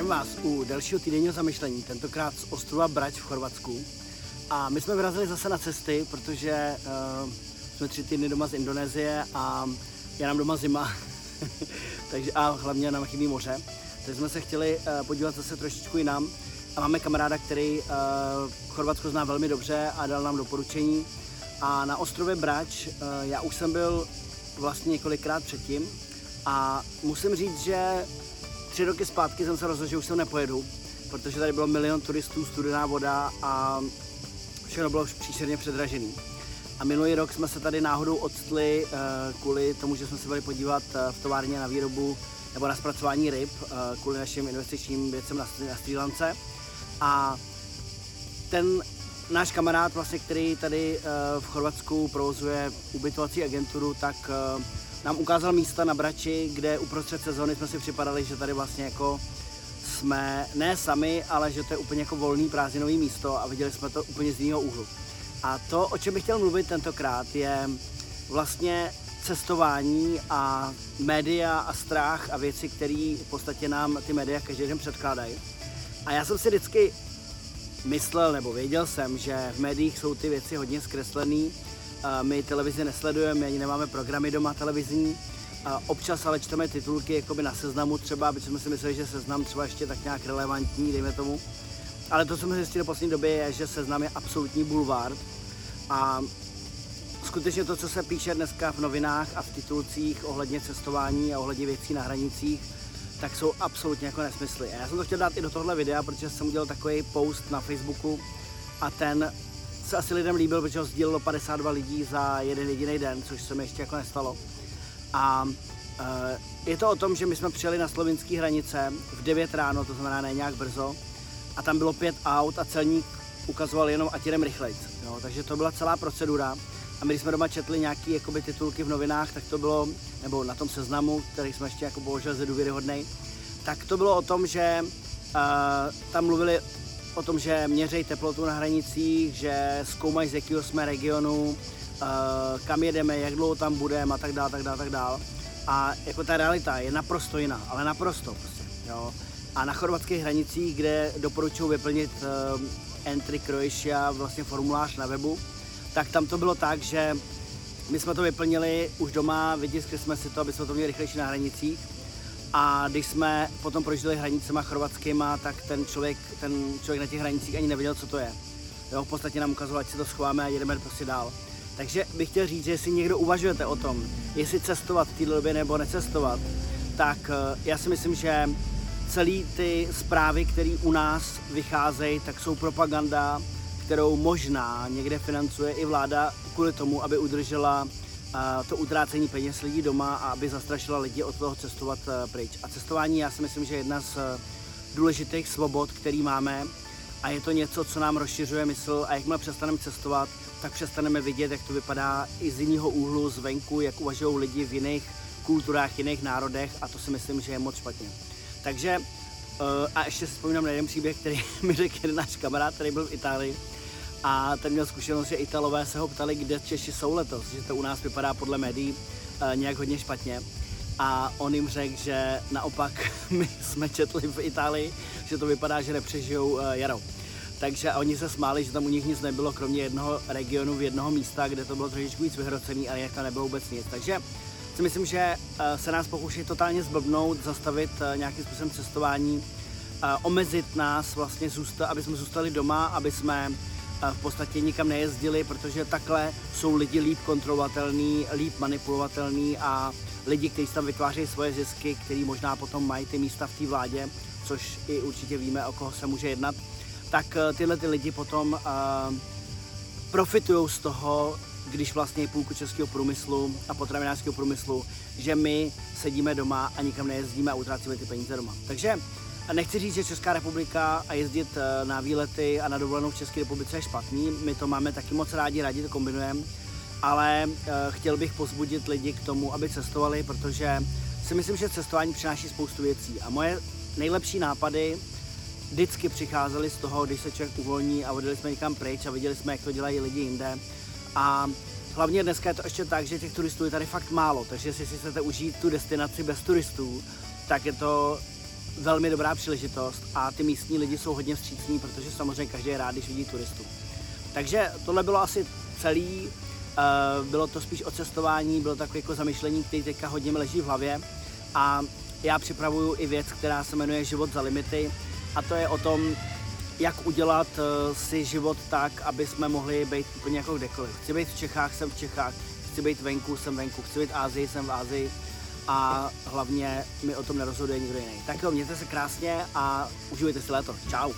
Zdravím vás u dalšího týdenního zamyšlení, tentokrát z ostrova Brať v Chorvatsku. A my jsme vyrazili zase na cesty, protože uh, jsme tři týdny doma z Indonésie a je nám doma zima, takže a hlavně nám chybí moře. Takže jsme se chtěli uh, podívat zase trošičku jinam. A máme kamaráda, který uh, Chorvatsko zná velmi dobře a dal nám doporučení. A na ostrově Brač uh, já už jsem byl vlastně několikrát předtím a musím říct, že tři roky zpátky jsem se rozhodl, že už sem nepojedu, protože tady bylo milion turistů, studená voda a všechno bylo příšerně předražený. A minulý rok jsme se tady náhodou odstli uh, kvůli tomu, že jsme se byli podívat uh, v továrně na výrobu nebo na zpracování ryb uh, kvůli našim investičním věcem na, na. A ten náš kamarád, vlastně, který tady v Chorvatsku provozuje ubytovací agenturu, tak nám ukázal místa na Brači, kde uprostřed sezóny jsme si připadali, že tady vlastně jako jsme ne sami, ale že to je úplně jako volný prázdninový místo a viděli jsme to úplně z jiného úhlu. A to, o čem bych chtěl mluvit tentokrát, je vlastně cestování a média a strach a věci, které v podstatě nám ty média každý den předkládají. A já jsem si vždycky myslel nebo věděl jsem, že v médiích jsou ty věci hodně zkreslený. My televizi nesledujeme, ani nemáme programy doma televizní. Občas ale čteme titulky jakoby na seznamu třeba, aby jsme si mysleli, že seznam třeba ještě tak nějak relevantní, dejme tomu. Ale to, co jsme zjistili v poslední době, je, že seznam je absolutní bulvár. A skutečně to, co se píše dneska v novinách a v titulcích ohledně cestování a ohledně věcí na hranicích, tak jsou absolutně jako nesmysly. A já jsem to chtěl dát i do tohle videa, protože jsem udělal takový post na Facebooku a ten se asi lidem líbil, protože ho sdílelo 52 lidí za jeden jediný den, což se mi ještě jako nestalo. A e, je to o tom, že my jsme přijeli na slovinské hranice v 9 ráno, to znamená ne nějak brzo, a tam bylo pět aut a celník ukazoval jenom, ať jdem rychlejc. Jo, takže to byla celá procedura. A my, když jsme doma četli nějaké jakoby, titulky v novinách, tak to bylo, nebo na tom seznamu, který jsme ještě jako bohužel ze důvěryhodnej, tak to bylo o tom, že uh, tam mluvili o tom, že měřejí teplotu na hranicích, že zkoumají, z jakého jsme regionu, uh, kam jedeme, jak dlouho tam budeme a tak dále, tak dále, tak dále. A jako ta realita je naprosto jiná, ale naprosto prostě, jo. A na chorvatských hranicích, kde doporučuji vyplnit uh, Entry Croatia, vlastně formulář na webu, tak tam to bylo tak, že my jsme to vyplnili už doma, vytiskli jsme si to, aby jsme to měli rychlejší na hranicích. A když jsme potom prožili hranicema chorvatskýma, tak ten člověk, ten člověk na těch hranicích ani nevěděl, co to je. Jo, v podstatě nám ukazoval, ať si to schováme a jedeme prostě dál. Takže bych chtěl říct, že jestli někdo uvažujete o tom, jestli cestovat v této době nebo necestovat, tak eh, já si myslím, že celý ty zprávy, které u nás vycházejí, tak jsou propaganda, kterou možná někde financuje i vláda kvůli tomu, aby udržela to utrácení peněz lidí doma a aby zastrašila lidi od toho cestovat e, pryč. A cestování já si myslím, že je jedna z e, důležitých svobod, který máme a je to něco, co nám rozšiřuje mysl a jakmile přestaneme cestovat, tak přestaneme vidět, jak to vypadá i z jiného úhlu, zvenku, jak uvažují lidi v jiných kulturách, jiných národech a to si myslím, že je moc špatně. Takže e, a ještě si vzpomínám na jeden příběh, který mi řekl jeden náš kamarád, který byl v Itálii a ten měl zkušenost, že Italové se ho ptali, kde Češi jsou letos, že to u nás vypadá podle médií uh, nějak hodně špatně. A on jim řekl, že naopak my jsme četli v Itálii, že to vypadá, že nepřežijou uh, jaro. Takže oni se smáli, že tam u nich nic nebylo, kromě jednoho regionu v jednoho místa, kde to bylo trošičku víc vyhrocený, ale jak tam nebylo vůbec nic. Takže si myslím, že uh, se nás pokouší totálně zblbnout, zastavit nějakým způsobem cestování, omezit nás, vlastně zůsta, aby jsme zůstali doma, aby jsme v podstatě nikam nejezdili, protože takhle jsou lidi líp kontrolovatelný, líp manipulovatelný a lidi, kteří tam vytvářejí svoje zisky, který možná potom mají ty místa v té vládě, což i určitě víme, o koho se může jednat, tak eh, tyhle ty lidi potom uh, profitují z toho, když vlastně půlku českého průmyslu a potravinářského průmyslu, že my sedíme doma a nikam nejezdíme a utrácíme ty peníze doma. Takže Nechci říct, že Česká republika a jezdit eh, na výlety a na dovolenou v České republice je špatný. My to máme taky moc rádi, rádi to kombinujeme. Ale eh, chtěl bych pozbudit lidi k tomu, aby cestovali, protože si myslím, že cestování přináší spoustu věcí. A moje nejlepší nápady vždycky přicházely z toho, když se člověk uvolní a odjeli jsme někam pryč a viděli jsme, jak to dělají lidi jinde. A hlavně dneska je to ještě tak, že těch turistů je tady fakt málo, takže jestli si chcete užít tu destinaci bez turistů, tak je to velmi dobrá příležitost a ty místní lidi jsou hodně vstřícní, protože samozřejmě každý je rád, když vidí turistu. Takže tohle bylo asi celý, uh, bylo to spíš o cestování, bylo takové jako zamyšlení, který teďka hodně leží v hlavě a já připravuju i věc, která se jmenuje Život za limity a to je o tom, jak udělat uh, si život tak, aby jsme mohli být úplně jako kdekoliv. Chci být v Čechách, jsem v Čechách, chci být venku, jsem venku, chci být v Ázii, jsem v Ázii a hlavně mi o tom nerozhoduje nikdo jiný. Tak jo, mějte se krásně a užijte si léto. Čau.